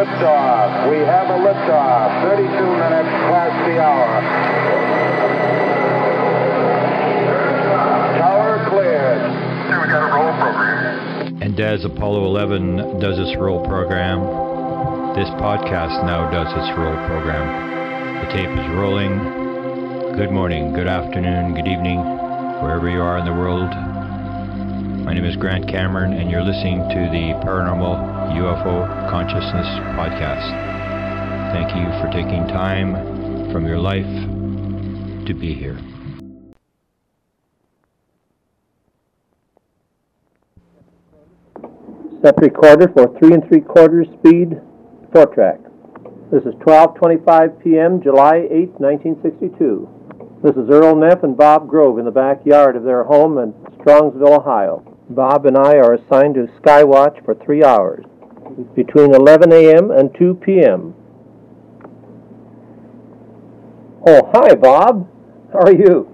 Liftoff. We have a liftoff. 32 minutes past the hour. Tower cleared. Here we got a roll program. And as Apollo 11 does its roll program, this podcast now does its roll program. The tape is rolling. Good morning, good afternoon, good evening, wherever you are in the world. My name is Grant Cameron, and you're listening to the Paranormal UFO Consciousness Podcast. Thank you for taking time from your life to be here. Set recorder for three and three quarters speed, four track. This is 12:25 p.m., July 8, 1962. This is Earl Neff and Bob Grove in the backyard of their home in Strongsville, Ohio. Bob and I are assigned to Skywatch for three hours, between 11 a.m. and 2 p.m. Oh, hi, Bob. How are you?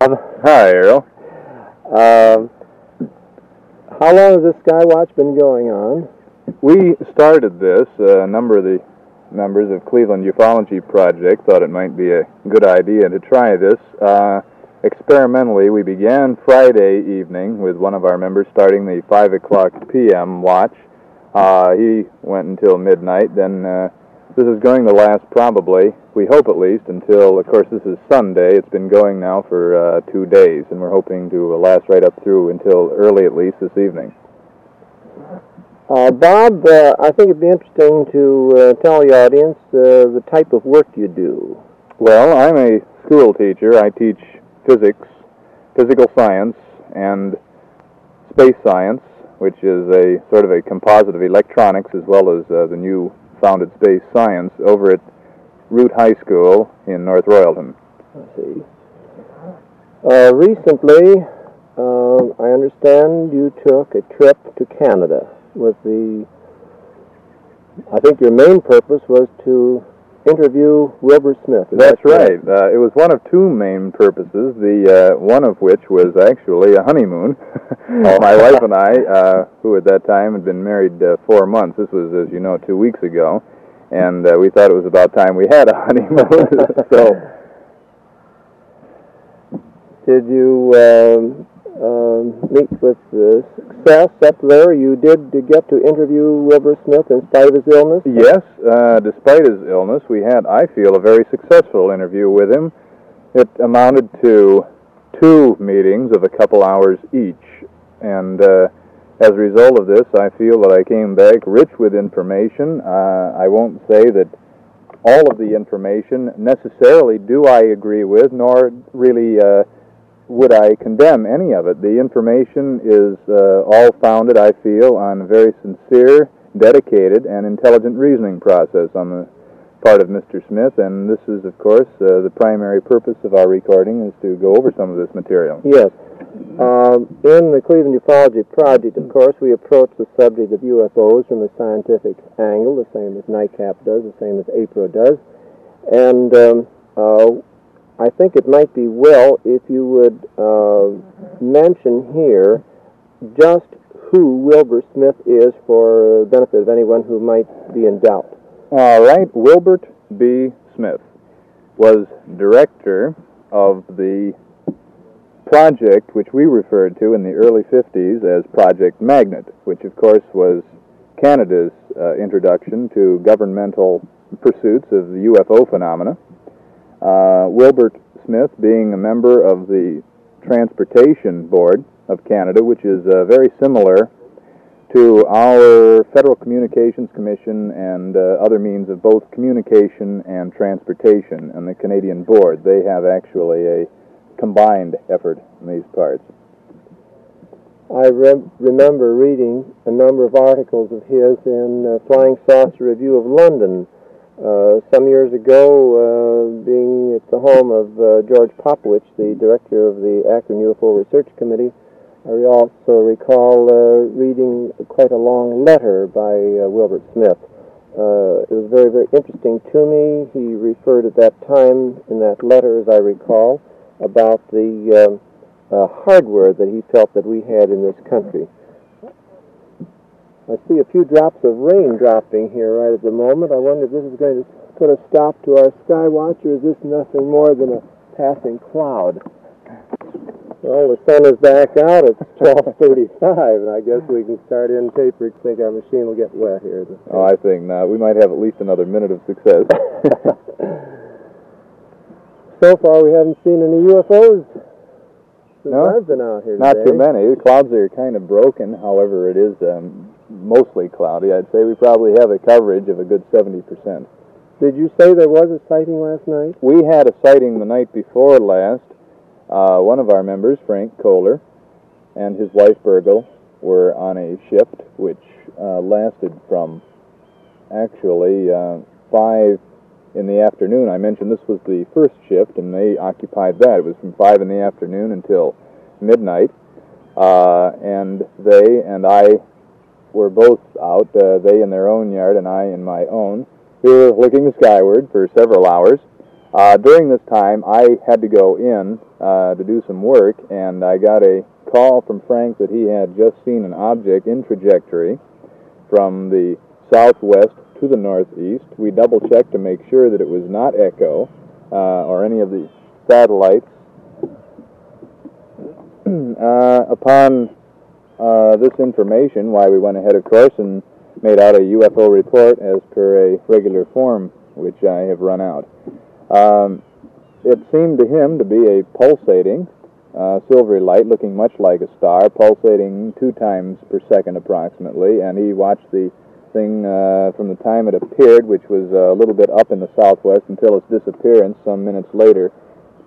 Hi, Earl. Um, how long has this Skywatch been going on? We started this. Uh, a number of the members of Cleveland Ufology Project thought it might be a good idea to try this. Uh, experimentally, we began Friday evening with one of our members starting the 5 o'clock p.m. watch. Uh, he went until midnight. Then uh, this is going to last probably, we hope at least, until, of course, this is Sunday. It's been going now for uh, two days, and we're hoping to last right up through until early at least this evening. Uh, Bob, uh, I think it'd be interesting to uh, tell the audience uh, the type of work you do. Well, I'm a school teacher. I teach physics, physical science, and space science, which is a sort of a composite of electronics as well as uh, the new founded space science over at Root High School in North Royalton. I see. Uh, recently, um, I understand you took a trip to Canada with the. I think your main purpose was to interview Wilbert Smith. That's that right. Uh, it was one of two main purposes. The uh, one of which was actually a honeymoon. My wife and I, uh, who at that time had been married uh, four months. This was, as you know, two weeks ago, and uh, we thought it was about time we had a honeymoon. so Did you um, um, meet with uh, success up there? You did get to interview Wilbert Smith in spite of his illness? Yes, uh, despite his illness, we had, I feel, a very successful interview with him. It amounted to two meetings of a couple hours each. And uh, as a result of this, I feel that I came back rich with information. Uh, I won't say that all of the information necessarily do I agree with, nor really uh, would I condemn any of it. The information is uh, all founded, I feel, on a very sincere, dedicated, and intelligent reasoning process on the part of Mr. Smith, and this is, of course, uh, the primary purpose of our recording is to go over some of this material. Yes. Um, in the Cleveland Ufology Project, of course, we approach the subject of UFOs from a scientific angle, the same as NICAP does, the same as APRO does. And um, uh, I think it might be well if you would uh, mention here just who Wilbert Smith is for the benefit of anyone who might be in doubt. All right, Wilbert B. Smith was director of the project which we referred to in the early 50s as Project Magnet, which of course was Canada's uh, introduction to governmental pursuits of the UFO phenomena. Uh, Wilbert Smith being a member of the Transportation Board of Canada, which is uh, very similar to our Federal Communications Commission and uh, other means of both communication and transportation and the Canadian Board. They have actually a combined effort in these parts. I re- remember reading a number of articles of his in uh, Flying Saucer Review of London uh, some years ago, uh, being at the home of uh, George Popowich, the director of the Akron UFO Research Committee. I also recall uh, reading quite a long letter by uh, Wilbert Smith. It was very, very interesting to me. He referred at that time in that letter, as I recall, about the uh, hardware that he felt that we had in this country. I see a few drops of rain dropping here right at the moment. I wonder if this is going to put a stop to our sky watch, or is this nothing more than a passing cloud? Well, the sun is back out. It's 12:35, and I guess we can start in taper. Think our machine will get wet here. Oh, I think not. We might have at least another minute of success. so far, we haven't seen any UFOs since No? I've been out here Not today. too many. The clouds are kind of broken. However, it is um, mostly cloudy. I'd say we probably have a coverage of a good 70%. Did you say there was a sighting last night? We had a sighting the night before last. Uh, one of our members, Frank Kohler, and his wife Burgle were on a shift which uh, lasted from actually uh, 5 in the afternoon. I mentioned this was the first shift, and they occupied that. It was from 5 in the afternoon until midnight. Uh, and they and I were both out, uh, they in their own yard and I in my own. We were looking skyward for several hours. Uh, during this time, I had to go in uh, to do some work, and I got a call from Frank that he had just seen an object in trajectory from the southwest to the northeast. We double checked to make sure that it was not Echo uh, or any of the satellites. uh, upon uh, this information, why we went ahead, of course, and made out a UFO report as per a regular form, which I have run out. Um, it seemed to him to be a pulsating uh, silvery light, looking much like a star, pulsating two times per second approximately, and he watched the thing uh, from the time it appeared, which was uh, a little bit up in the southwest, until its disappearance some minutes later.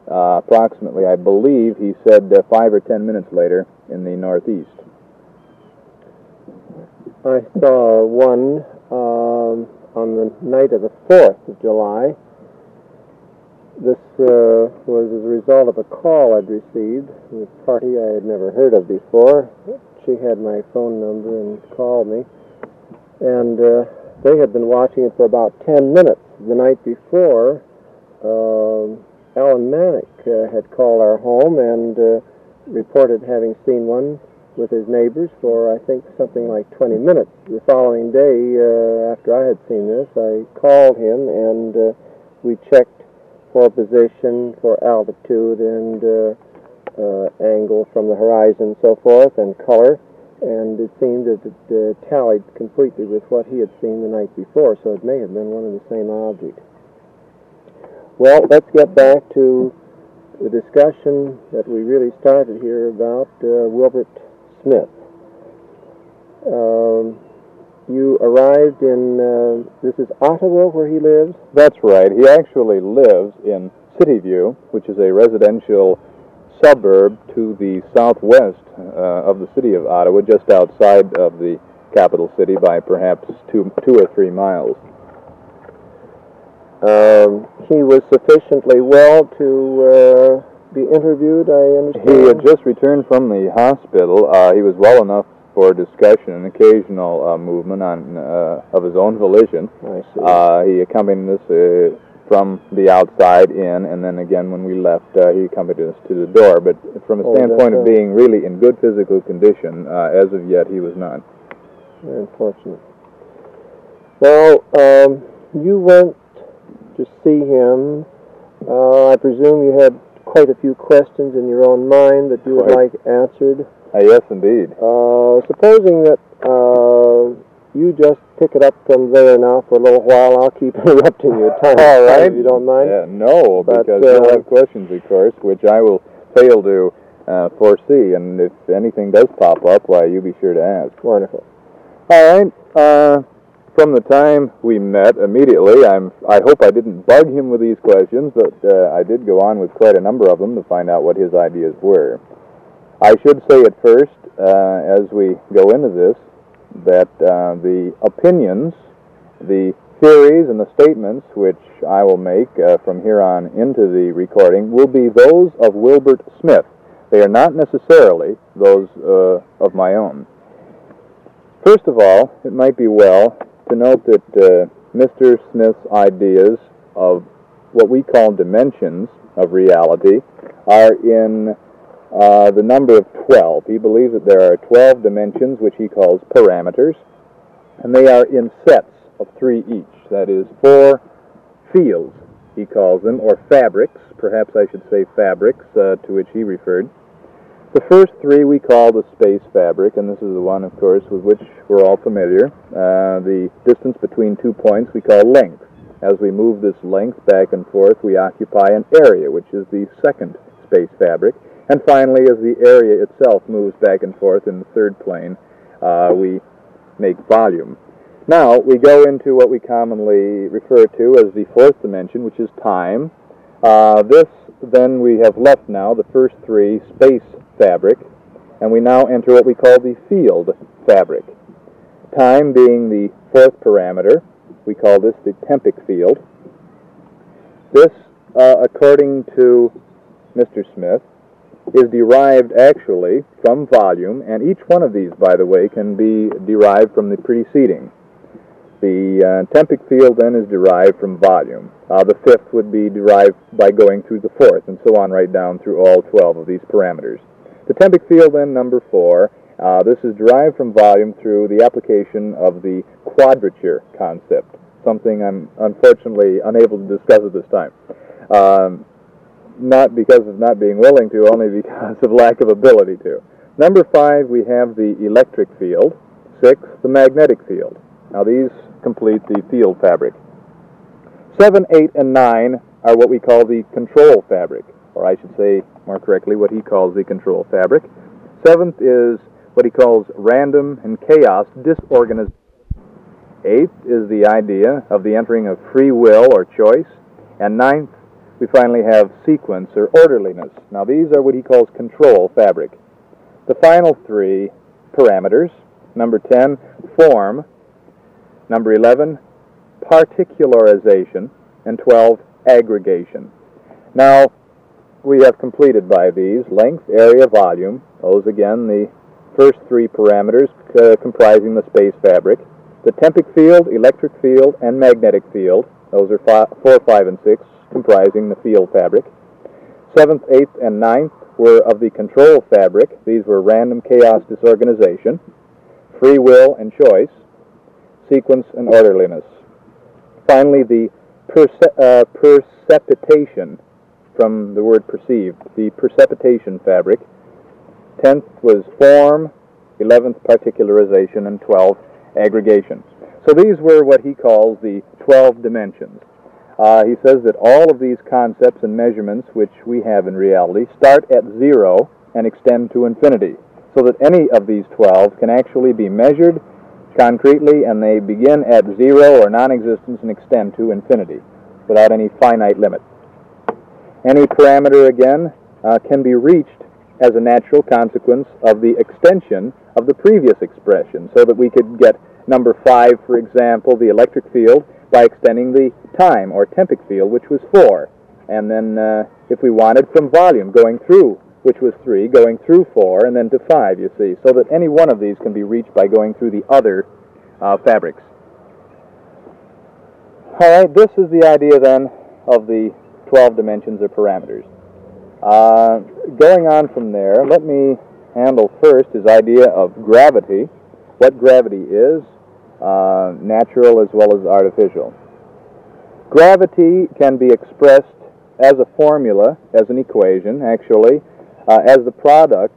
Uh, approximately, I believe he said uh, five or ten minutes later in the northeast. I saw one um, on the night of the 4th of July. This uh, was as a result of a call I'd received from a party I had never heard of before. She had my phone number and called me. And uh, they had been watching it for about 10 minutes. The night before, um, Alan Manick uh, had called our home and uh, reported having seen one with his neighbors for I think something like 20 minutes. The following day, uh, after I had seen this, I called him and uh, we checked for position, for altitude, and uh, uh, angle from the horizon, so forth, and color. And it seemed that it uh, tallied completely with what he had seen the night before, so it may have been one and the same object. Well, let's get back to the discussion that we really started here about uh, Wilbert Smith. Um, you arrived in, uh, this is Ottawa where he lives? That's right. He actually lives in Cityview, which is a residential suburb to the southwest uh, of the city of Ottawa, just outside of the capital city by perhaps two, two or three miles. Um, he was sufficiently well to uh, be interviewed, I understand. He had just returned from the hospital. Uh, he was well enough for discussion and occasional uh, movement on uh, of his own volition. I see. Uh, he accompanied us uh, from the outside in, and then again when we left, uh, he accompanied us to the door. But from a Oh, standpoint of being really in good physical condition, uh, as of yet, he was not. Very unfortunate. Well, um, you went to see him. Uh, I presume you had quite a few questions in your own mind that you would Quite. like answered. Uh, yes, indeed. Uh, supposing that uh, you just pick it up from there now for a little while, I'll keep interrupting you at times. All right. If you don't mind. Yeah, no, But, because uh, you'll have questions, of course, which I will fail to uh, foresee. And if anything does pop up, why, you be sure to ask. Wonderful. All right. From the time we met, immediately, I'm. I hope I didn't bug him with these questions, but uh, I did go on with quite a number of them to find out what his ideas were. I should say at first, uh, as we go into this, that uh, the opinions, the theories, and the statements which I will make uh, from here on into the recording will be those of Wilbert Smith. They are not necessarily those uh, of my own. First of all, it might be well to note that uh, Mr. Smith's ideas of what we call dimensions of reality are in uh, the number of 12. He believes that there are 12 dimensions, which he calls parameters, and they are in sets of three each. That is, four fields, he calls them, or fabrics, perhaps I should say fabrics, uh, to which he referred. The first three we call the space fabric, and this is the one, of course, with which we're all familiar. Uh, the distance between two points we call length. As we move this length back and forth, we occupy an area, which is the second space fabric. And finally, as the area itself moves back and forth in the third plane, uh, we make volume. Now, we go into what we commonly refer to as the fourth dimension, which is time. Uh, this, then, we have left now the first three space fabric, and we now enter what we call the field fabric. Time being the fourth parameter, we call this the tempic field. This, uh, according to Mr. Smith, is derived actually from volume, and each one of these, by the way, can be derived from the preceding. The uh, tempic field then is derived from volume. Uh, the fifth would be derived by going through the fourth, and so on right down through all 12 of these parameters. The tempic field then, number four, uh, this is derived from volume through the application of the quadrature concept, something I'm unfortunately unable to discuss at this time. Um, not because of not being willing to, only because of lack of ability to. Number five, we have the electric field. Six, the magnetic field. Now these complete the field fabric. Seven, eight, and nine are what we call the control fabric, or I should say more correctly, what he calls the control fabric. Seventh is what he calls random and chaos disorganization. Eighth is the idea of the entering of free will or choice. And ninth we finally have sequence or orderliness. Now these are what he calls control fabric. The final three parameters, number 10, form, number 11, particularization, and 12, aggregation. Now, we have completed by these length, area, volume. Those again, the first three parameters uh, comprising the space fabric. The tempic field, electric field, and magnetic field. Those are five, 4, 5, and 6 comprising the field fabric. Seventh, eighth, and ninth were of the control fabric. These were random chaos disorganization, free will and choice, sequence and orderliness. Finally, the perce- uh, from the word perceived, the precipitation fabric. Tenth was form, eleventh particularization, and twelfth aggregation. So these were what he calls the twelve dimensions. Uh, he says that all of these concepts and measurements which we have in reality start at zero and extend to infinity, so that any of these 12 can actually be measured concretely and they begin at zero or non existence and extend to infinity without any finite limit. Any parameter, again, uh, can be reached as a natural consequence of the extension of the previous expression, so that we could get number 5, for example, the electric field, by extending the time or tempic field, which was 4. And then uh, if we wanted from volume going through, which was 3, going through 4, and then to 5, you see, so that any one of these can be reached by going through the other uh, fabrics. All right, this is the idea then of the 12 dimensions or parameters. Uh, going on from there, let me handle first his idea of gravity, what gravity is, uh, natural as well as artificial. Gravity can be expressed as a formula, as an equation, actually, uh, as the product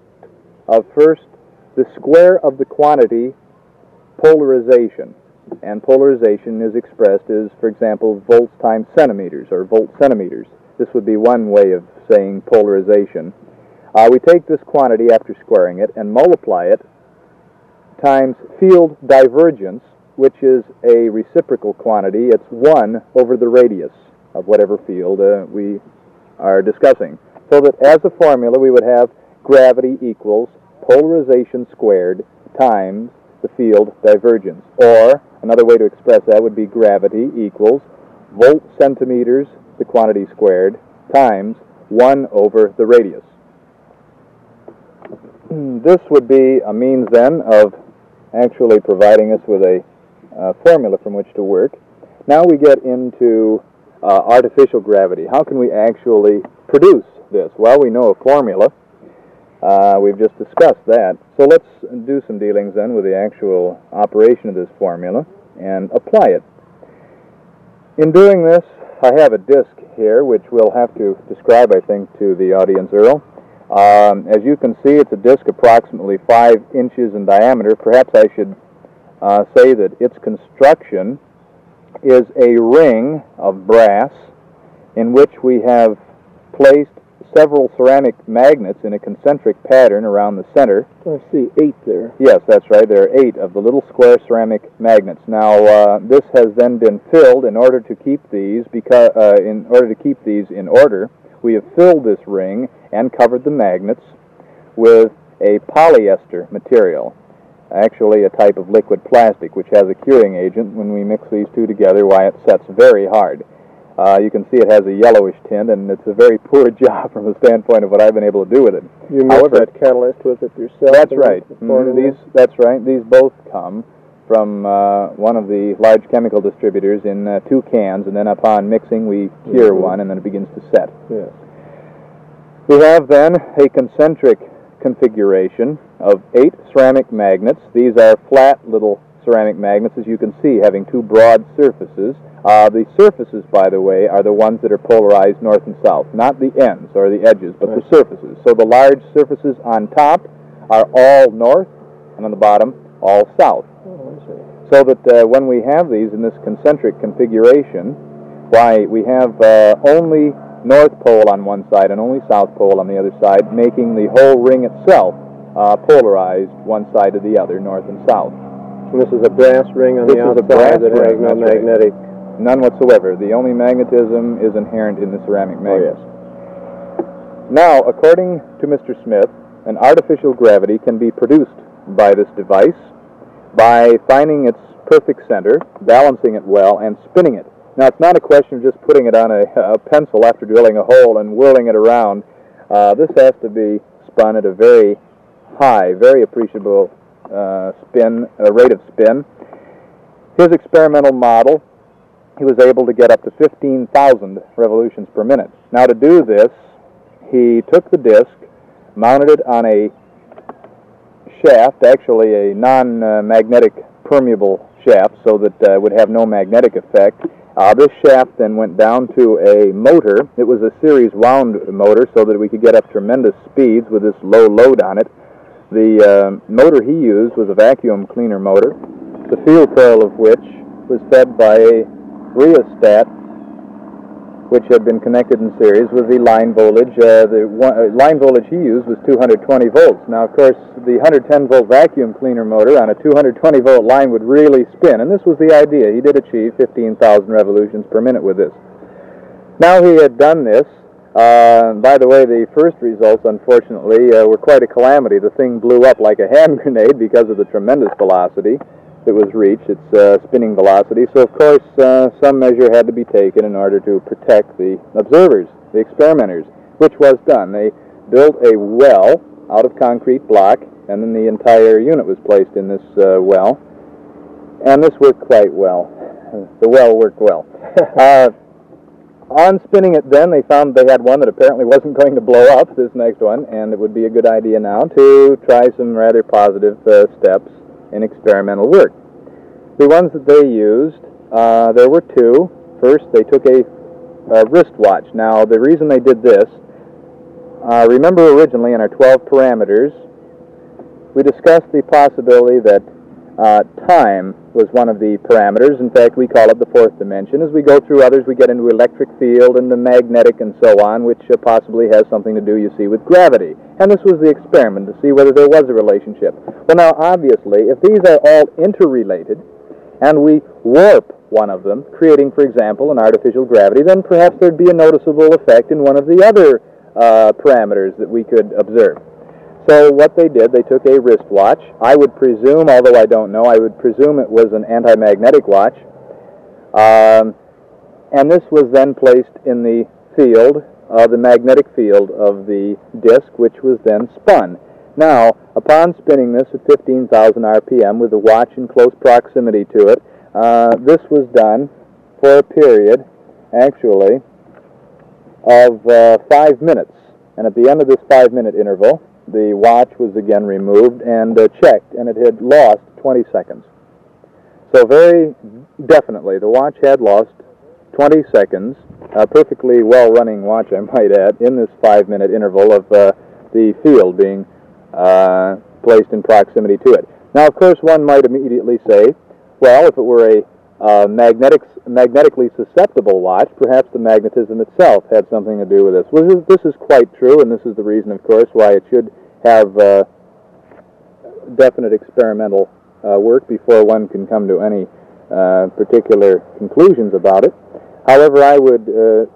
of first the square of the quantity polarization. And polarization is expressed as, for example, volts times centimeters or volt centimeters. This would be one way of saying polarization. Uh, we take this quantity after squaring it and multiply it times field divergence, which is a reciprocal quantity. It's 1 over the radius of whatever field uh, we are discussing. So that as a formula, we would have gravity equals polarization squared times the field divergence. Or another way to express that would be gravity equals volt centimeters, the quantity squared, times 1 over the radius. This would be a means then of actually providing us with a uh, formula from which to work. Now we get into uh, artificial gravity. How can we actually produce this? Well, we know a formula. Uh, we've just discussed that. So let's do some dealings then with the actual operation of this formula and apply it. In doing this, I have a disk here, which we'll have to describe, I think, to the audience, Earl. Um, as you can see, it's a disk approximately 5 inches in diameter. Perhaps I should uh, say that its construction is a ring of brass in which we have placed several ceramic magnets in a concentric pattern around the center. I see eight there. Yes, that's right. There are eight of the little square ceramic magnets. Now, uh, this has then been filled in order to keep these because uh, in order to keep these in order. We have filled this ring and covered the magnets with a polyester material, actually a type of liquid plastic, which has a curing agent. When we mix these two together, why it sets very hard. Uh, you can see it has a yellowish tint, and it's a very poor job from the standpoint of what I've been able to do with it. You mix However- that catalyst with it yourself? That's right. then pour it in These, that's right. These both come from uh, one of the large chemical distributors in uh, two cans, and then upon mixing, we cure Mhm. one, and then it begins to set. Yes. We have then a concentric configuration of eight ceramic magnets. These are flat little ceramic magnets, as you can see, having two broad surfaces. Uh, the surfaces, by the way, are the ones that are polarized north and south, not the ends or the edges, but the surfaces. So the large surfaces on top are all north, and on the bottom, all south Oh, so that uh, when we have these in this concentric configuration, why we have uh, only north pole on one side and only south pole on the other side, making the whole ring itself uh, polarized one side to the other, north and south. And this is a brass ring on This the is a outside brass that has ring, no right. magnetic. None whatsoever. The only magnetism is inherent in the ceramic Oh, yes. Now, according to Mr. Smith, an artificial gravity can be produced by this device by finding its perfect center, balancing it well, and spinning it. Now, it's not a question of just putting it on a, a pencil after drilling a hole and whirling it around. Uh, this has to be spun at a very high, very appreciable uh, spin, uh, rate of spin. His experimental model, he was able to get up to 15,000 revolutions per minute. Now, to do this, he took the disc, mounted it on a shaft, actually a non-magnetic permeable shaft, so that uh, it would have no magnetic effect. Uh, this shaft then went down to a motor. It was a series wound motor, so that we could get up tremendous speeds with this low load on it. The uh, motor he used was a vacuum cleaner motor, the field coil of which was fed by a rheostat which had been connected in series with the line voltage. Uh, the one, uh, line voltage he used was 220 volts. Now, of course, the 110 volt vacuum cleaner motor on a 220 volt line would really spin, and this was the idea. He did achieve 15,000 revolutions per minute with this. Now he had done this. Uh, by the way, the first results, unfortunately, uh, were quite a calamity. The thing blew up like a hand grenade because of the tremendous velocity that was reached, its uh, spinning velocity. So, of course, uh, some measure had to be taken in order to protect the observers, the experimenters, which was done. They built a well out of concrete block, and then the entire unit was placed in this uh, well. And this worked quite well. The well worked well. on spinning it then, they found they had one that apparently wasn't going to blow up, this next one, and it would be a good idea now to try some rather positive uh, steps in experimental work. The ones that they used, uh, there were two. First, they took a, a wristwatch. Now, the reason they did this, uh, remember originally in our 12 parameters, we discussed the possibility that uh, time was one of the parameters. In fact, we call it the fourth dimension. As we go through others, we get into electric field and the magnetic and so on, which uh, possibly has something to do, you see, with gravity. And this was the experiment to see whether there was a relationship. Well, now, obviously, if these are all interrelated, and we warp one of them, creating, for example, an artificial gravity, then perhaps there'd be a noticeable effect in one of the other uh, parameters that we could observe. So what they did, they took a wristwatch. I would presume, although I don't know, I would presume it was an anti-magnetic watch. Um, and this was then placed in the field, uh, the magnetic field of the disc, which was then spun. Now, upon spinning this at 15,000 RPM with the watch in close proximity to it, uh, this was done for a period, actually, of uh, five minutes. And at the end of this five-minute interval, the watch was again removed and uh, checked, and it had lost 20 seconds. So very definitely, the watch had lost 20 seconds, a perfectly well-running watch, I might add, in this five-minute interval of uh, the field being uh, placed in proximity to it. Now, of course, one might immediately say, well, if it were a uh, magnetic, magnetically susceptible watch, perhaps the magnetism itself had something to do with this. Well, this, this is quite true, and this is the reason, of course, why it should have uh, definite experimental uh, work before one can come to any uh, particular conclusions about it. However, I would uh,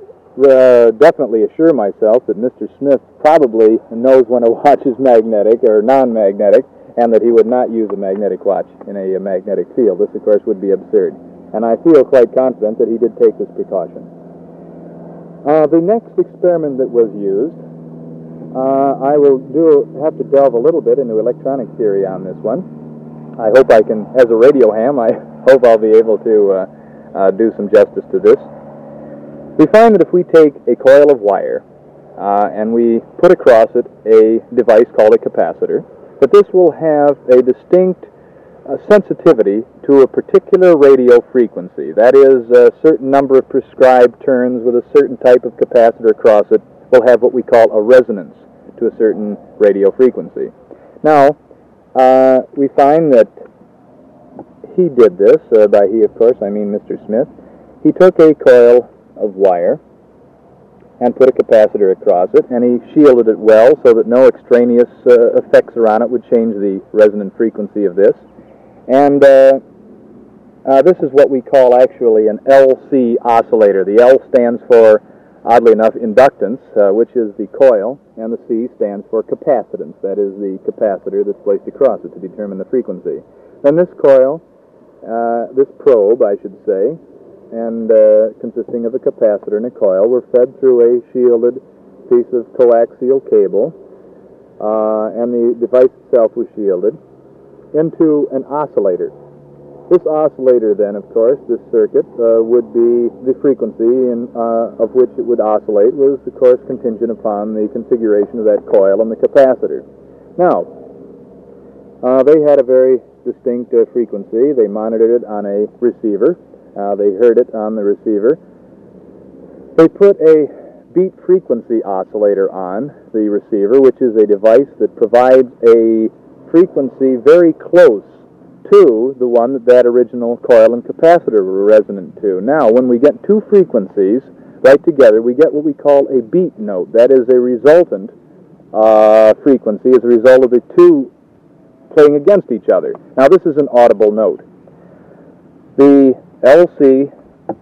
uh, definitely assure myself that Mr. Smith probably knows when a watch is magnetic or non-magnetic, and that he would not use a magnetic watch in a magnetic field. This, of course, would be absurd. And I feel quite confident that he did take this precaution. Uh, the next experiment that was used, uh, I will do have to delve a little bit into electronic theory on this one. I hope I can, as a radio ham, I hope I'll be able to uh, uh do some justice to this. We find that if we take a coil of wire uh, and we put across it a device called a capacitor, but this will have a distinct uh, sensitivity to a particular radio frequency. That is, a certain number of prescribed turns with a certain type of capacitor across it will have what we call a resonance to a certain radio frequency. Now, uh, we find that he did this, uh, by he, of course, I mean Mr. Smith. He took a coil of wire and put a capacitor across it, and he shielded it well so that no extraneous uh, effects around it would change the resonant frequency of this. And uh, uh, this is what we call actually an LC oscillator. The L stands for, oddly enough, inductance, uh, which is the coil, and the C stands for capacitance. That is the capacitor that's placed across it to determine the frequency. And this coil, uh, this probe, I should say, and uh, consisting of a capacitor and a coil, were fed through a shielded piece of coaxial cable, uh, and the device itself was shielded, into an oscillator. This oscillator, then, of course, this circuit, uh, would be the frequency in, uh, of which it would oscillate was, of course, contingent upon the configuration of that coil and the capacitor. Now, uh, they had a very distinct uh, frequency. They monitored it on a receiver. Uh, they heard it on the receiver. They put a beat frequency oscillator on the receiver, which is a device that provides a frequency very close to the one that that original coil and capacitor were resonant to. Now, when we get two frequencies right together, we get what we call a beat note. That is a resultant uh, frequency as a result of the two playing against each other. Now, this is an audible note. The LC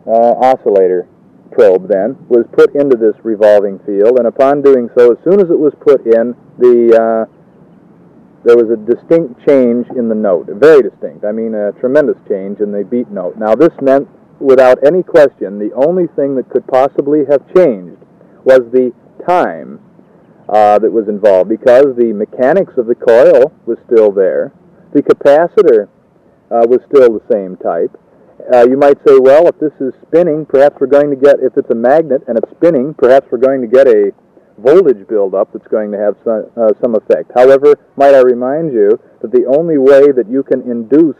uh, oscillator probe then was put into this revolving field, and upon doing so, as soon as it was put in, the uh, there was a distinct change in the note, very distinct. I mean, a tremendous change in the beat note. Now, this meant, without any question, the only thing that could possibly have changed was the time uh, that was involved, because the mechanics of the coil was still there, the capacitor uh, was still the same type, uh, you might say, well, if this is spinning, perhaps we're going to get, if it's a magnet and it's spinning, perhaps we're going to get a voltage buildup that's going to have some, uh, some effect. However, might I remind you that the only way that you can induce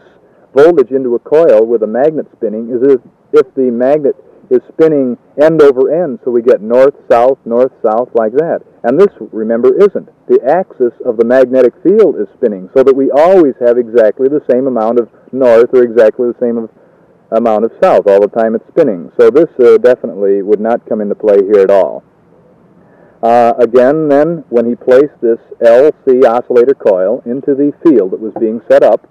voltage into a coil with a magnet spinning is if, if the magnet is spinning end over end, so we get north, south, north, south, like that. And this, remember, isn't. The axis of the magnetic field is spinning, so that we always have exactly the same amount of north or exactly the same of amount of south all the time it's spinning. So this uh, definitely would not come into play here at all. Uh, again, then, when he placed this LC oscillator coil into the field that was being set up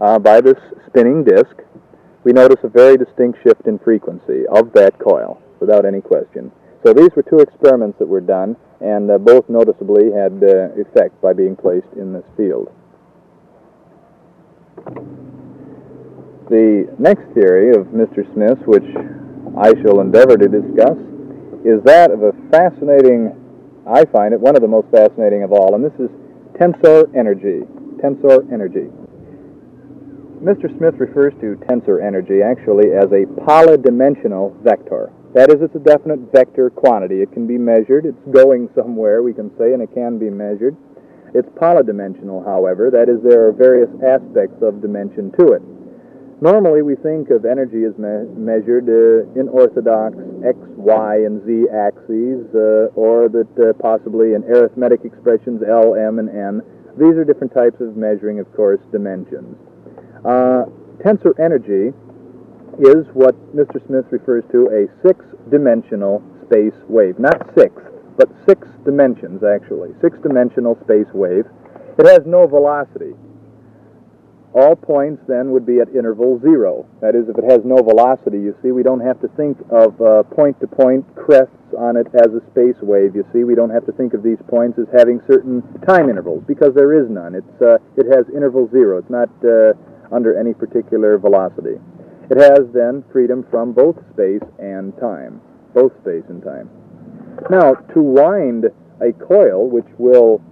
uh, by this spinning disk, we notice a very distinct shift in frequency of that coil, without any question. So these were two experiments that were done, and uh, both noticeably had uh, effect by being placed in this field. The next theory of Mr. Smith's, which I shall endeavor to discuss, is that of a fascinating, I find it one of the most fascinating of all, and this is tensor energy. Tensor energy. Mr. Smith refers to tensor energy actually as a polydimensional vector. That is, it's a definite vector quantity. It can be measured. It's going somewhere, we can say, and it can be measured. It's polydimensional, however. That is, there are various aspects of dimension to it. Normally, we think of energy as me- measured uh, in orthodox x, y, and z axes, uh, or that uh, possibly in arithmetic expressions L, M, and N. These are different types of measuring, of course, dimensions. Uh, tensor energy is what Mr. Smith refers to a six-dimensional space wave. Not six, but six dimensions, actually. Six-dimensional space wave. It has no velocity. All points then would be at interval zero. That is, if it has no velocity, you see, we don't have to think of uh, point-to-point crests on it as a space wave. You see, we don't have to think of these points as having certain time intervals because there is none. It's uh, it has interval zero. It's not uh, under any particular velocity. It has then freedom from both space and time, both space and time. Now, to wind a coil which will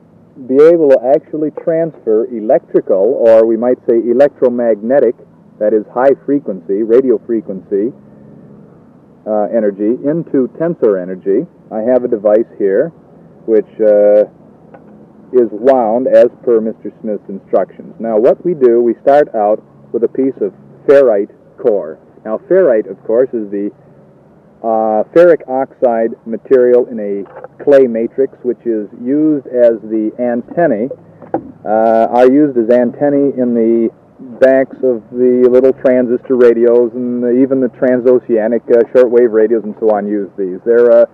be able to actually transfer electrical, or we might say electromagnetic, that is high frequency, radio frequency uh, energy, into tensor energy, I have a device here which uh, is wound as per Mr. Smith's instructions. Now, what we do, we start out with a piece of ferrite core. Now, ferrite, of course, is the uh, ferric oxide material in a clay matrix, which is used as the antennae, uh, are used as antennae in the backs of the little transistor radios and the, even the transoceanic uh, shortwave radios and so on use these. They're, uh,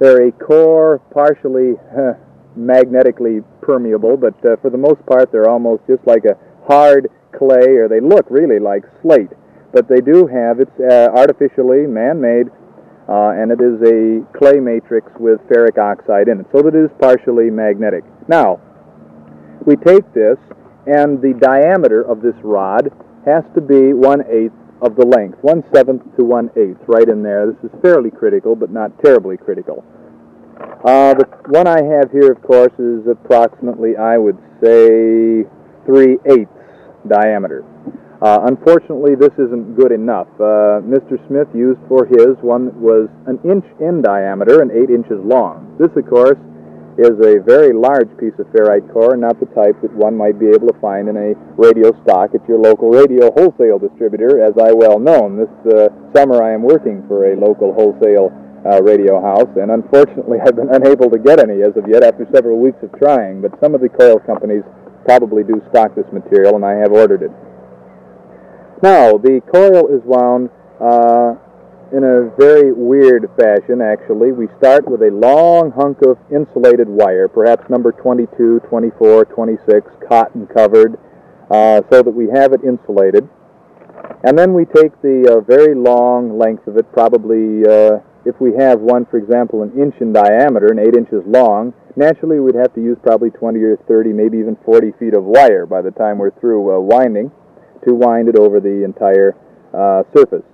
they're a core, partially magnetically permeable, but uh, for the most part they're almost just like a hard clay, or they look really like slate. But they do have, it's uh, artificially man-made, uh, and it is a clay matrix with ferric oxide in it, so that it is partially magnetic. Now, we take this, and the diameter of this rod has to be one-eighth of the length, one-seventh to one-eighth, right in there. This is fairly critical, but not terribly critical. Uh, the one I have here, of course, is approximately, I would say, three-eighths diameter. Uh, unfortunately, this isn't good enough. Uh, Mr. Smith used for his one that was an inch in diameter and eight inches long. This, of course, is a very large piece of ferrite core, not the type that one might be able to find in a radio stock at your local radio wholesale distributor, as I well know. This uh, summer I am working for a local wholesale uh, radio house, and unfortunately I've been unable to get any as of yet after several weeks of trying, but some of the coil companies probably do stock this material, and I have ordered it. Now, the coil is wound uh, in a very weird fashion, actually. We start with a long hunk of insulated wire, perhaps number 22, 24, 26, cotton covered, uh, so that we have it insulated. And then we take the uh, very long length of it, probably uh, if we have one, for example, an inch in diameter and 8 inches long, naturally we'd have to use probably 20 or 30, maybe even 40 feet of wire by the time we're through uh, winding to wind it over the entire uh, surface.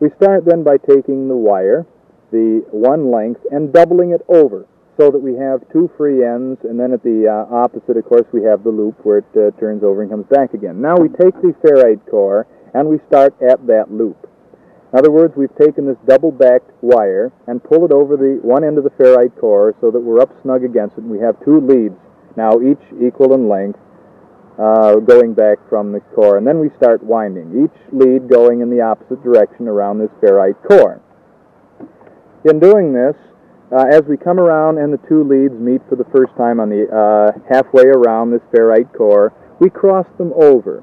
We start then by taking the wire, the one length, and doubling it over so that we have two free ends, and then at the uh, opposite, of course, we have the loop where it uh, turns over and comes back again. Now we take the ferrite core and we start at that loop. In other words, we've taken this double-backed wire and pull it over the one end of the ferrite core so that we're up snug against it, and we have two leads, now each equal in length, uh, going back from the core. And then we start winding, each lead going in the opposite direction around this ferrite core. In doing this, uh, as we come around and the two leads meet for the first time on the uh, halfway around this ferrite core, we cross them over.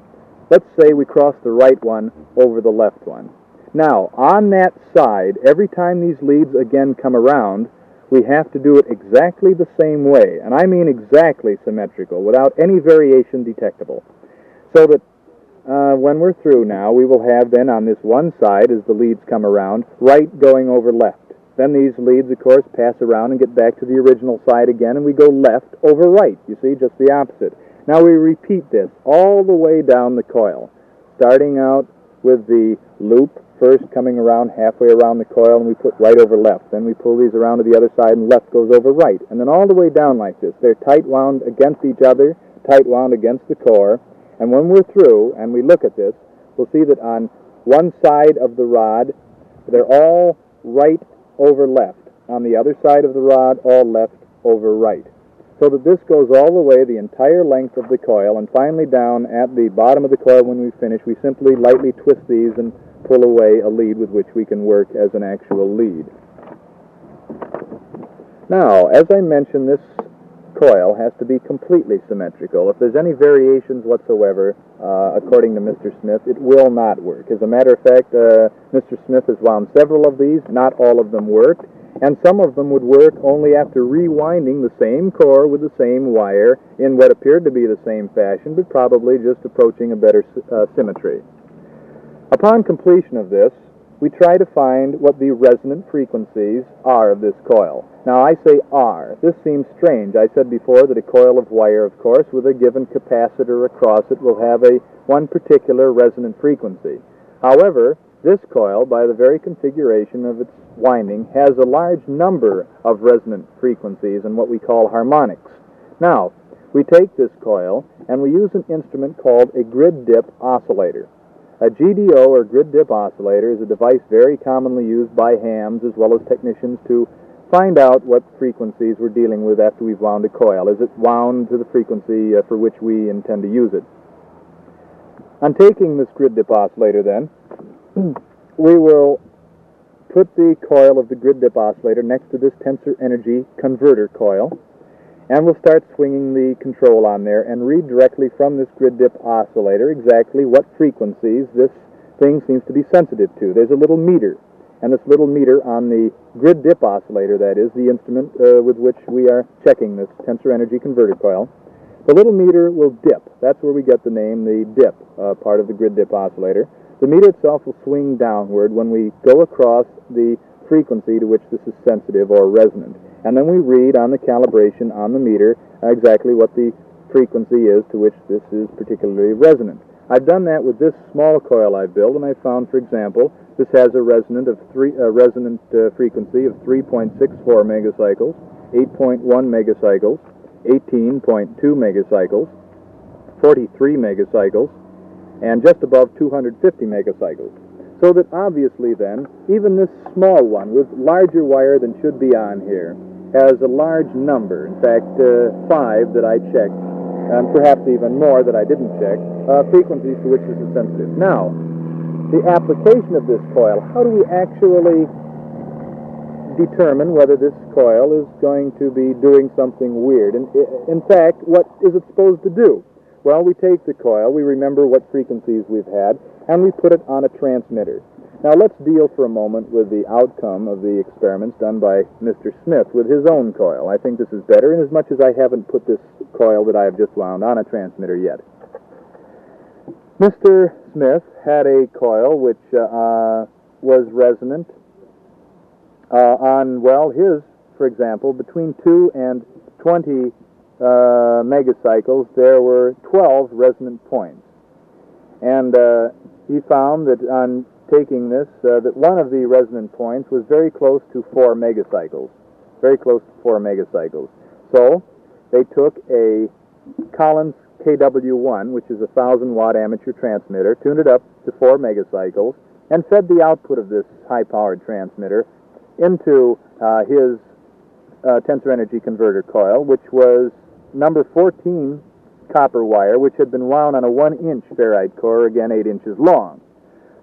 Let's say we cross the right one over the left one. Now, on that side, every time these leads again come around, we have to do it exactly the same way, and I mean exactly symmetrical, without any variation detectable. So that uh, when we're through now, we will have then on this one side, as the leads come around, right going over left. Then these leads, of course, pass around and get back to the original side again, and we go left over right. You see, just the opposite. Now we repeat this all the way down the coil, starting out with the loop first coming around halfway around the coil, and we put right over left. Then we pull these around to the other side, and left goes over right. And then all the way down like this. They're tight wound against each other, tight wound against the core. And when we're through and we look at this, we'll see that on one side of the rod, they're all right over left. On the other side of the rod, all left over right. So that this goes all the way the entire length of the coil, and finally down at the bottom of the coil when we finish, we simply lightly twist these and pull away a lead with which we can work as an actual lead. Now, as I mentioned, this coil has to be completely symmetrical. If there's any variations whatsoever, uh, according to Mr. Smith, it will not work. As a matter of fact, uh, Mr. Smith has wound several of these. Not all of them worked, and some of them would work only after rewinding the same core with the same wire in what appeared to be the same fashion, but probably just approaching a better uh, symmetry. Upon completion of this, we try to find what the resonant frequencies are of this coil. Now, I say are. This seems strange. I said before that a coil of wire, of course, with a given capacitor across it will have a one particular resonant frequency. However, this coil, by the very configuration of its winding, has a large number of resonant frequencies and what we call harmonics. Now, we take this coil and we use an instrument called a grid dip oscillator. A GDO or grid dip oscillator is a device very commonly used by hams as well as technicians to find out what frequencies we're dealing with after we've wound a coil. Is it wound to the frequency uh, for which we intend to use it? On taking this grid dip oscillator then, we will put the coil of the grid dip oscillator next to this tensor energy converter coil and we'll start swinging the control on there and read directly from this grid dip oscillator exactly what frequencies this thing seems to be sensitive to. There's a little meter, and this little meter on the grid dip oscillator, that is, the instrument uh, with which we are checking this tensor energy converter coil, the little meter will dip. That's where we get the name, the dip uh, part of the grid dip oscillator. The meter itself will swing downward when we go across the frequency to which this is sensitive or resonant. And then we read on the calibration on the meter exactly what the frequency is to which this is particularly resonant. I've done that with this small coil I've built, and I found, for example, this has a resonant of three, a resonant uh, frequency of 3.64 megacycles, 8.1 megacycles, 18.2 megacycles, 43 megacycles, and just above 250 megacycles. So that obviously then, even this small one with larger wire than should be on here has a large number, in fact, uh, five that I checked, and perhaps even more that I didn't check, uh, frequencies to which this is sensitive. Now, the application of this coil, how do we actually determine whether this coil is going to be doing something weird? And in fact, what is it supposed to do? Well, we take the coil, we remember what frequencies we've had, and we put it on a transmitter. Now let's deal for a moment with the outcome of the experiments done by Mr. Smith with his own coil. I think this is better inasmuch as I haven't put this coil that I have just wound on a transmitter yet. Mr. Smith had a coil which uh, was resonant uh, on, well, his, for example, between 2 and 20 uh, megacycles, there were 12 resonant points. And uh, he found that on taking this, uh, that one of the resonant points was very close to 4 megacycles. Very close to 4 megacycles. So they took a Collins KW1, which is a 1,000 watt amateur transmitter, tuned it up to 4 megacycles, and fed the output of this high powered transmitter into uh, his uh, tensor energy converter coil, which was number 14 copper wire, which had been wound on a 1 inch ferrite core, again 8 inches long.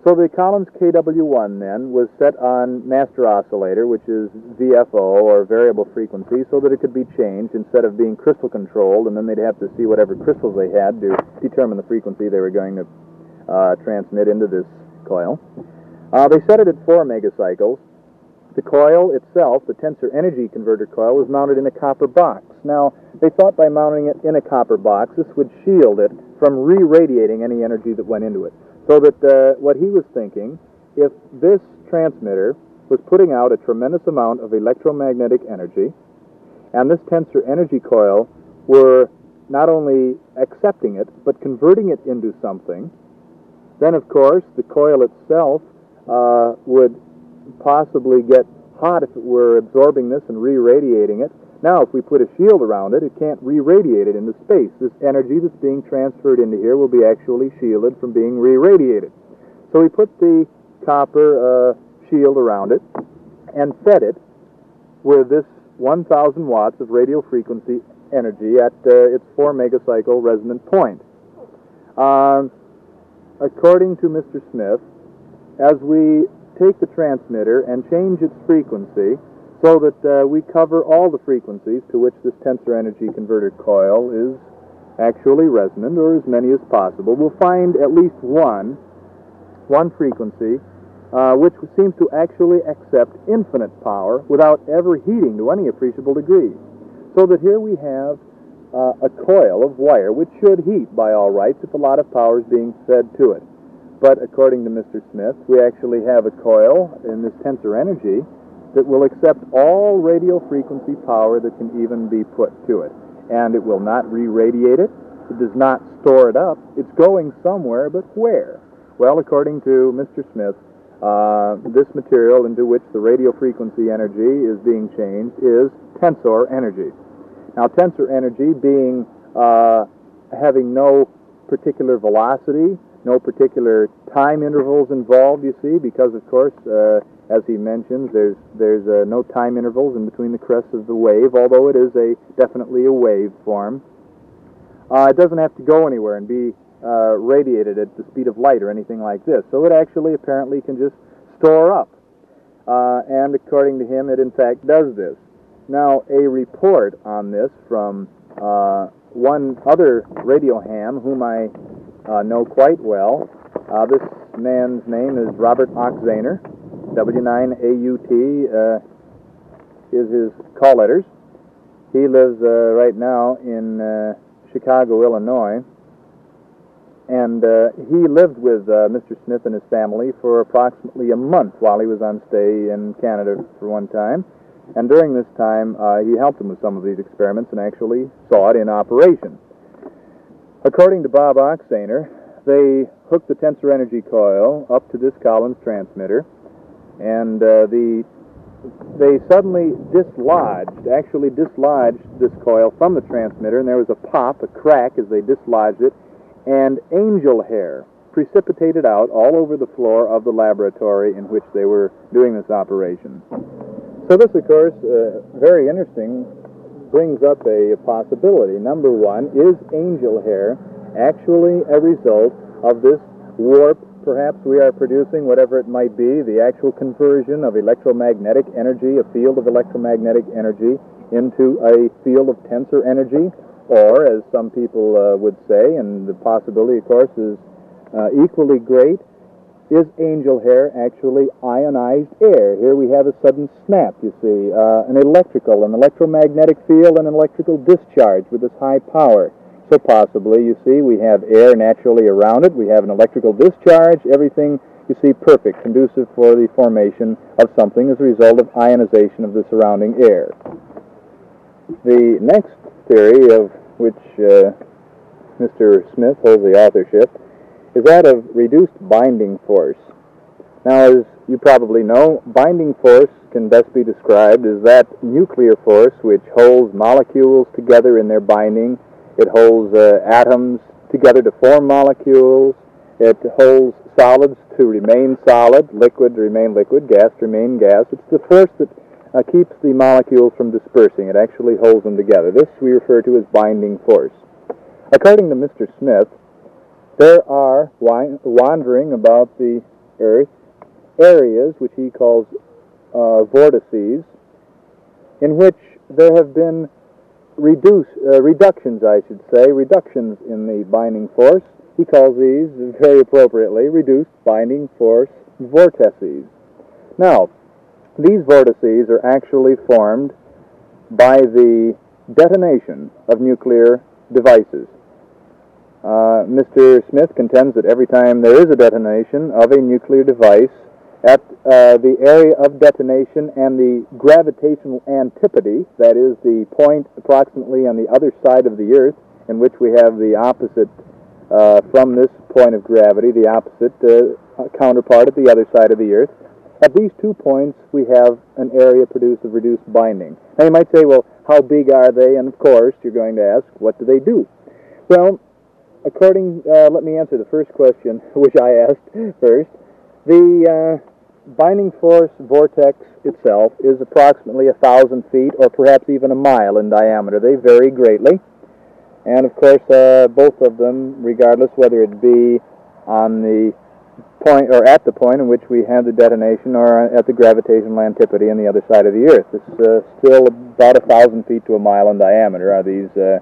So the Collins KW1 then was set on master oscillator, which is VFO or variable frequency, so that it could be changed instead of being crystal controlled, and then they'd have to see whatever crystals they had to determine the frequency they were going to uh, transmit into this coil. Uh, they set it at 4 megacycles. The coil itself, the tensor energy converter coil, was mounted in a copper box. Now, they thought by mounting it in a copper box, this would shield it from re-radiating any energy that went into it. So that uh, what he was thinking, if this transmitter was putting out a tremendous amount of electromagnetic energy, and this tensor energy coil were not only accepting it, but converting it into something. Then, of course, the coil itself uh, would possibly get hot if it were absorbing this and re-radiating it. Now, if we put a shield around it, it can't re-radiate it into space. This energy that's being transferred into here will be actually shielded from being re-radiated. So we put the copper uh, shield around it and fed it with this 1,000 watts of radio frequency energy at uh, its 4 megacycle resonant point. Um, according to Mr. Smith, as we take the transmitter and change its frequency so that uh, we cover all the frequencies to which this tensor energy converter coil is actually resonant, or as many as possible, we'll find at least one, one frequency uh, which seems to actually accept infinite power without ever heating to any appreciable degree. So that here we have uh, a coil of wire which should heat by all rights if a lot of power is being fed to it. But according to Mr. Smith, we actually have a coil in this tensor energy that will accept all radio frequency power that can even be put to it. And it will not re-radiate it. It does not store it up. It's going somewhere, but where? Well, according to Mr. Smith, uh, this material into which the radio frequency energy is being changed is tensor energy. Now, tensor energy being uh, having no particular velocity, no particular time intervals involved, you see, because of course, uh, as he mentions, there's there's uh, no time intervals in between the crests of the wave, although it is a definitely a wave form. Uh, it doesn't have to go anywhere and be uh, radiated at the speed of light or anything like this. So it actually apparently can just store up. Uh, and according to him, it in fact does this. Now, a report on this from uh, one other radio ham whom I uh, know quite well. This man's name is Robert Ochsner. W9AUT uh, is his call letters. He lives uh, right now in uh, Chicago, Illinois. And uh, he lived with uh, Mr. Smith and his family for approximately a month while he was on stay in Canada for one time. And during this time, uh, he helped him with some of these experiments and actually saw it in operation. According to Bob Ochsner, they hooked the tensor energy coil up to this Collins transmitter, and uh, the they suddenly dislodged, actually dislodged this coil from the transmitter, and there was a pop, a crack as they dislodged it, and angel hair precipitated out all over the floor of the laboratory in which they were doing this operation. So this, of course, uh, very interesting, brings up a possibility. Number one, is angel hair actually a result of this warp perhaps we are producing, whatever it might be, the actual conversion of electromagnetic energy, a field of electromagnetic energy, into a field of tensor energy, or, as some people uh, would say, and the possibility, of course, is uh, equally great, is angel hair actually ionized air? Here we have a sudden snap, you see, uh, an electrical, an electromagnetic field, an electrical discharge with this high power. So possibly, you see, we have air naturally around it, we have an electrical discharge, everything, you see, perfect, conducive for the formation of something as a result of ionization of the surrounding air. The next theory of which uh, Mr. Smith holds the authorship is that of reduced binding force. Now, as you probably know, binding force can best be described as that nuclear force which holds molecules together in their binding. It holds uh, atoms together to form molecules. It holds solids to remain solid, liquid to remain liquid, gas to remain gas. It's the force that uh, keeps the molecules from dispersing. It actually holds them together. This we refer to as binding force. According to Mr. Smith, there are wandering about the Earth areas which he calls uh, vortices, in which there have been reduce, uh, reductions, I should say, reductions in the binding force. He calls these, very appropriately, reduced binding force vortices. Now, these vortices are actually formed by the detonation of nuclear devices. Uh, Mr. Smith contends that every time there is a detonation of a nuclear device, at uh, the area of detonation and the gravitational antipode, that is the point approximately on the other side of the Earth in which we have the opposite uh, from this point of gravity, the opposite uh, counterpart at the other side of the Earth. At these two points, we have an area produced of reduced binding. Now, you might say, well, how big are they? And of course, you're going to ask, what do they do? Well, according, uh, let me answer the first question, which I asked first. The uh, binding force vortex itself is approximately a thousand feet or perhaps even a mile in diameter. They vary greatly. And of course, uh, both of them, regardless whether it be on the point or at the point in which we have the detonation or at the gravitational antipode on the other side of the Earth, it's uh, still about a thousand feet to a mile in diameter are these uh,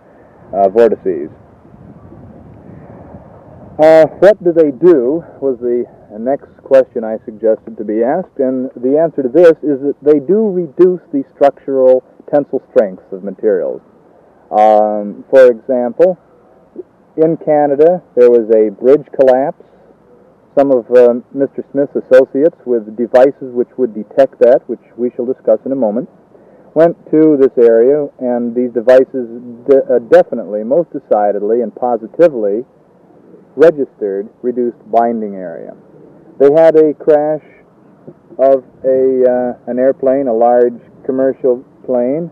uh vortices. Uh, what do they do was the next question I suggested to be asked, and the answer to this is that they do reduce the structural tensile strengths of materials. Um, for example, in Canada, there was a bridge collapse. Some of uh, Mr. Smith's associates with devices which would detect that, which we shall discuss in a moment, went to this area, and these devices de- uh, definitely, most decidedly, and positively registered reduced binding area. They had a crash of a uh, an airplane, a large commercial plane,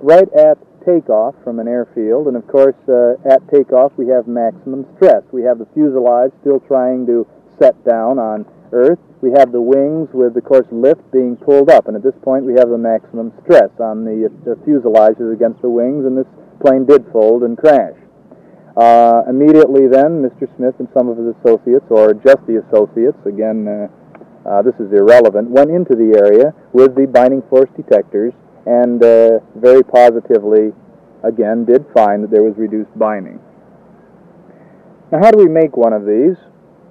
right at takeoff from an airfield. And of course, uh, at takeoff, we have maximum stress. We have the fuselage still trying to set down on Earth. We have the wings with, of course, lift being pulled up. And at this point, we have the maximum stress on the, the fuselages against the wings, and this plane did fold and crash. Uh, immediately then, Mr. Smith and some of his associates, or just the associates, again, uh, uh, this is irrelevant, went into the area with the binding force detectors and uh, very positively, again, did find that there was reduced binding. Now, how do we make one of these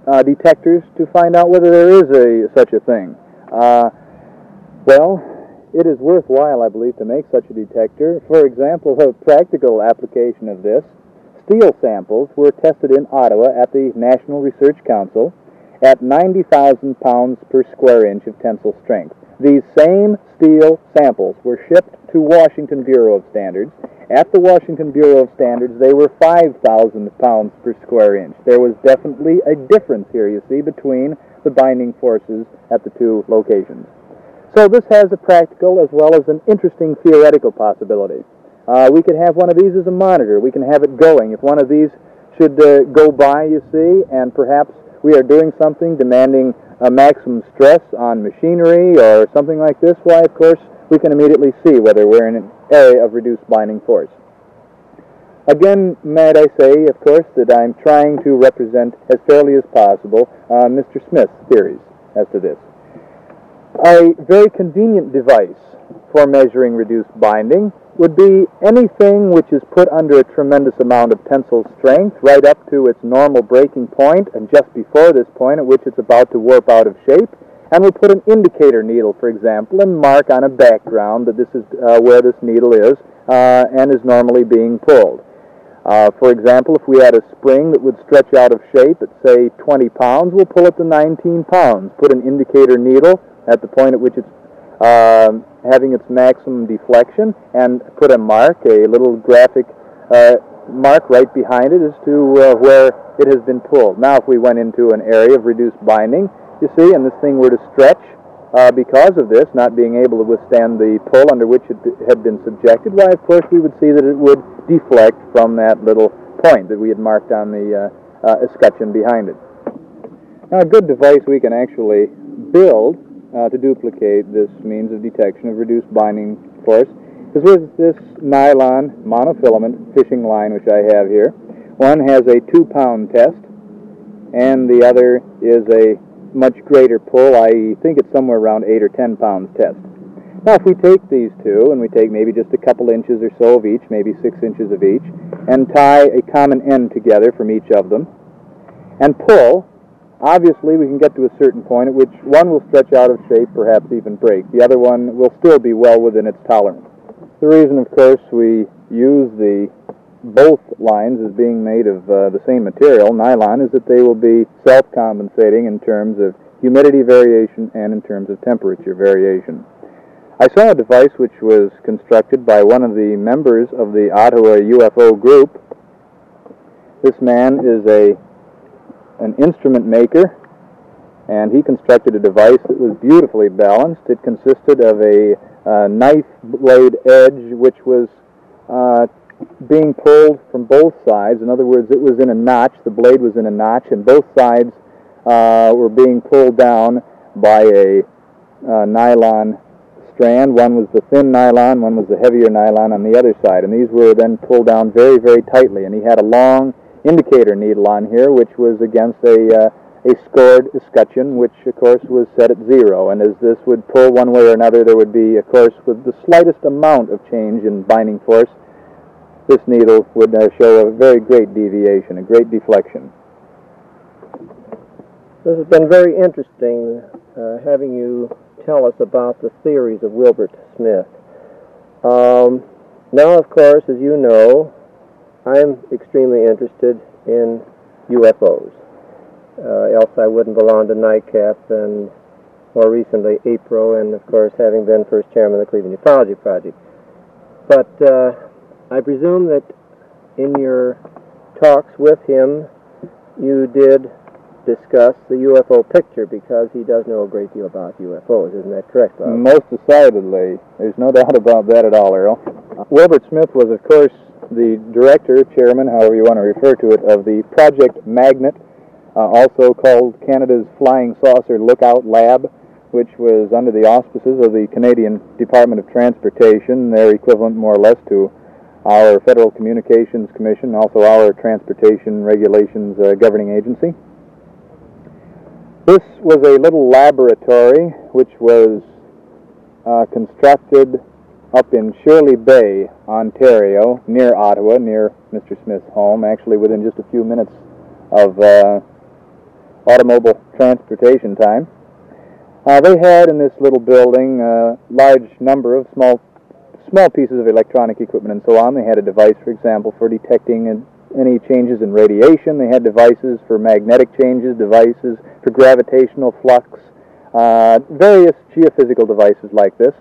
uh, detectors to find out whether there is a such a thing? Uh, well, it is worthwhile, I believe, to make such a detector. For example, a practical application of this steel samples were tested in Ottawa at the National Research Council at 90,000 pounds per square inch of tensile strength. These same steel samples were shipped to Washington Bureau of Standards. At the Washington Bureau of Standards, they were 5,000 pounds per square inch. There was definitely a difference here, you see, between the binding forces at the two locations. So this has a practical as well as an interesting theoretical possibility. Uh, we could have one of these as a monitor. We can have it going. If one of these should uh, go by, you see, and perhaps we are doing something demanding a maximum stress on machinery or something like this, why, of course, we can immediately see whether we're in an area of reduced binding force. Again, might I say, of course, that I'm trying to represent as fairly as possible uh, Mr. Smith's theories as to this. A very convenient device for measuring reduced binding would be anything which is put under a tremendous amount of tensile strength right up to its normal breaking point and just before this point at which it's about to warp out of shape. And we'll put an indicator needle, for example, and mark on a background that this is uh, where this needle is uh, and is normally being pulled. Uh, for example, if we had a spring that would stretch out of shape at, say, 20 pounds, we'll pull it to 19 pounds. Put an indicator needle at the point at which it's uh, having its maximum deflection and put a mark, a little graphic uh, mark right behind it as to uh, where it has been pulled. Now, if we went into an area of reduced binding, you see, and this thing were to stretch uh, because of this, not being able to withstand the pull under which it had been subjected, why, of course, we would see that it would deflect from that little point that we had marked on the uh, uh, escutcheon behind it. Now, a good device we can actually build uh, to duplicate this means of detection of reduced binding force is with this nylon monofilament fishing line which I have here. One has a two pound test and the other is a much greater pull. I think it's somewhere around eight or ten pounds test. Now if we take these two and we take maybe just a couple inches or so of each, maybe six inches of each, and tie a common end together from each of them and pull Obviously, we can get to a certain point at which one will stretch out of shape, perhaps even break. The other one will still be well within its tolerance. The reason, of course, we use the both lines as being made of uh, the same material, nylon, is that they will be self-compensating in terms of humidity variation and in terms of temperature variation. I saw a device which was constructed by one of the members of the Ottawa UFO group. This man is a an instrument maker, and he constructed a device that was beautifully balanced. It consisted of a uh, knife blade edge which was uh, being pulled from both sides. In other words, it was in a notch. The blade was in a notch, and both sides uh, were being pulled down by a uh, nylon strand. One was the thin nylon, one was the heavier nylon on the other side, and these were then pulled down very, very tightly. And he had a long indicator needle on here, which was against a uh, a scored escutcheon, which of course was set at zero. And as this would pull one way or another, there would be, of course, with the slightest amount of change in binding force, this needle would uh, show a very great deviation, a great deflection. This has been very interesting uh, having you tell us about the theories of Wilbert Smith. Um, now, of course, as you know, I'm extremely interested in UFOs. Uh, else I wouldn't belong to NICAP and more recently APRO, and of course having been first chairman of the Cleveland Ufology Project. But uh, I presume that in your talks with him, you did discuss the UFO picture because he does know a great deal about UFOs. Isn't that correct, Bob? Most decidedly. There's no doubt about that at all, Earl. Wilbert Smith was, of course, the director, chairman, however you want to refer to it, of the Project Magnet, uh, also called Canada's Flying Saucer Lookout Lab, which was under the auspices of the Canadian Department of Transportation, their equivalent more or less to our Federal Communications Commission, also our Transportation Regulations uh, Governing Agency. This was a little laboratory which was uh, constructed up in Shirley Bay, Ontario, near Ottawa, near Mr. Smith's home, actually within just a few minutes of uh, automobile transportation time. Uh, they had in this little building a large number of small small pieces of electronic equipment and so on. They had a device, for example, for detecting any changes in radiation. They had devices for magnetic changes, devices for gravitational flux, uh, various geophysical devices like this.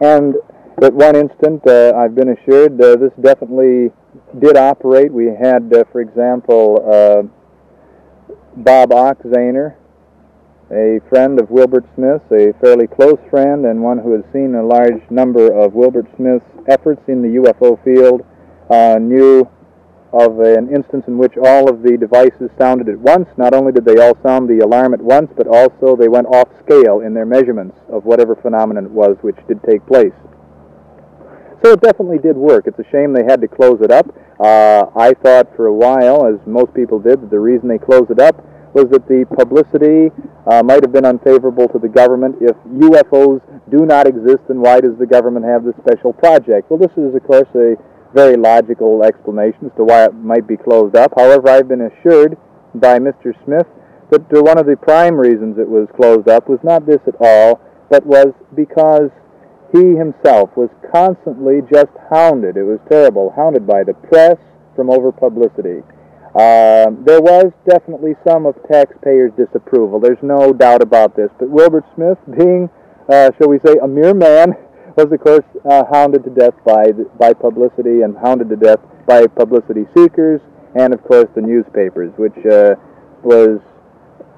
And at one instant, uh, I've been assured uh, this definitely did operate. We had, uh, for example, uh, Bob Ochsner, a friend of Wilbert Smith's, a fairly close friend, and one who has seen a large number of Wilbert Smith's efforts in the UFO field, uh, knew of an instance in which all of the devices sounded at once. Not only did they all sound the alarm at once, but also they went off scale in their measurements of whatever phenomenon it was which did take place. So it definitely did work. It's a shame they had to close it up. Uh, I thought for a while, as most people did, that the reason they closed it up was that the publicity uh, might have been unfavorable to the government. If UFOs do not exist, then why does the government have this special project? Well, this is, of course, a very logical explanation as to why it might be closed up. However, I've been assured by Mr. Smith that one of the prime reasons it was closed up was not this at all, but was because he himself was constantly just hounded. It was terrible, hounded by the press from over publicity. Uh, there was definitely some of taxpayers' disapproval. There's no doubt about this. But Wilbert Smith, being, uh, shall we say, a mere man, was of course uh, hounded to death by by publicity and hounded to death by publicity seekers and of course the newspapers, which uh, was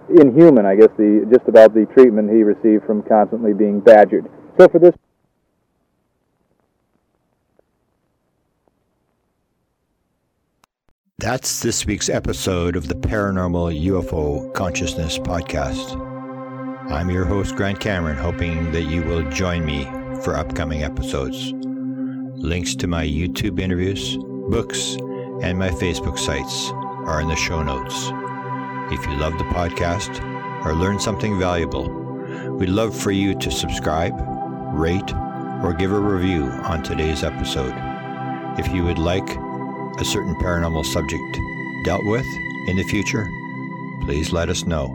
inhuman, I guess, the just about the treatment he received from constantly being badgered. So for this. That's this week's episode of the Paranormal UFO Consciousness Podcast. I'm your host, Grant Cameron, hoping that you will join me for upcoming episodes. Links to my YouTube interviews, books, and my Facebook sites are in the show notes. If you love the podcast or learned something valuable, we'd love for you to subscribe, rate, or give a review on today's episode. If you would like a certain paranormal subject dealt with in the future, please let us know.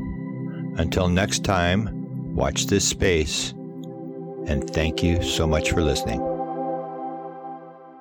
Until next time, watch this space, and thank you so much for listening.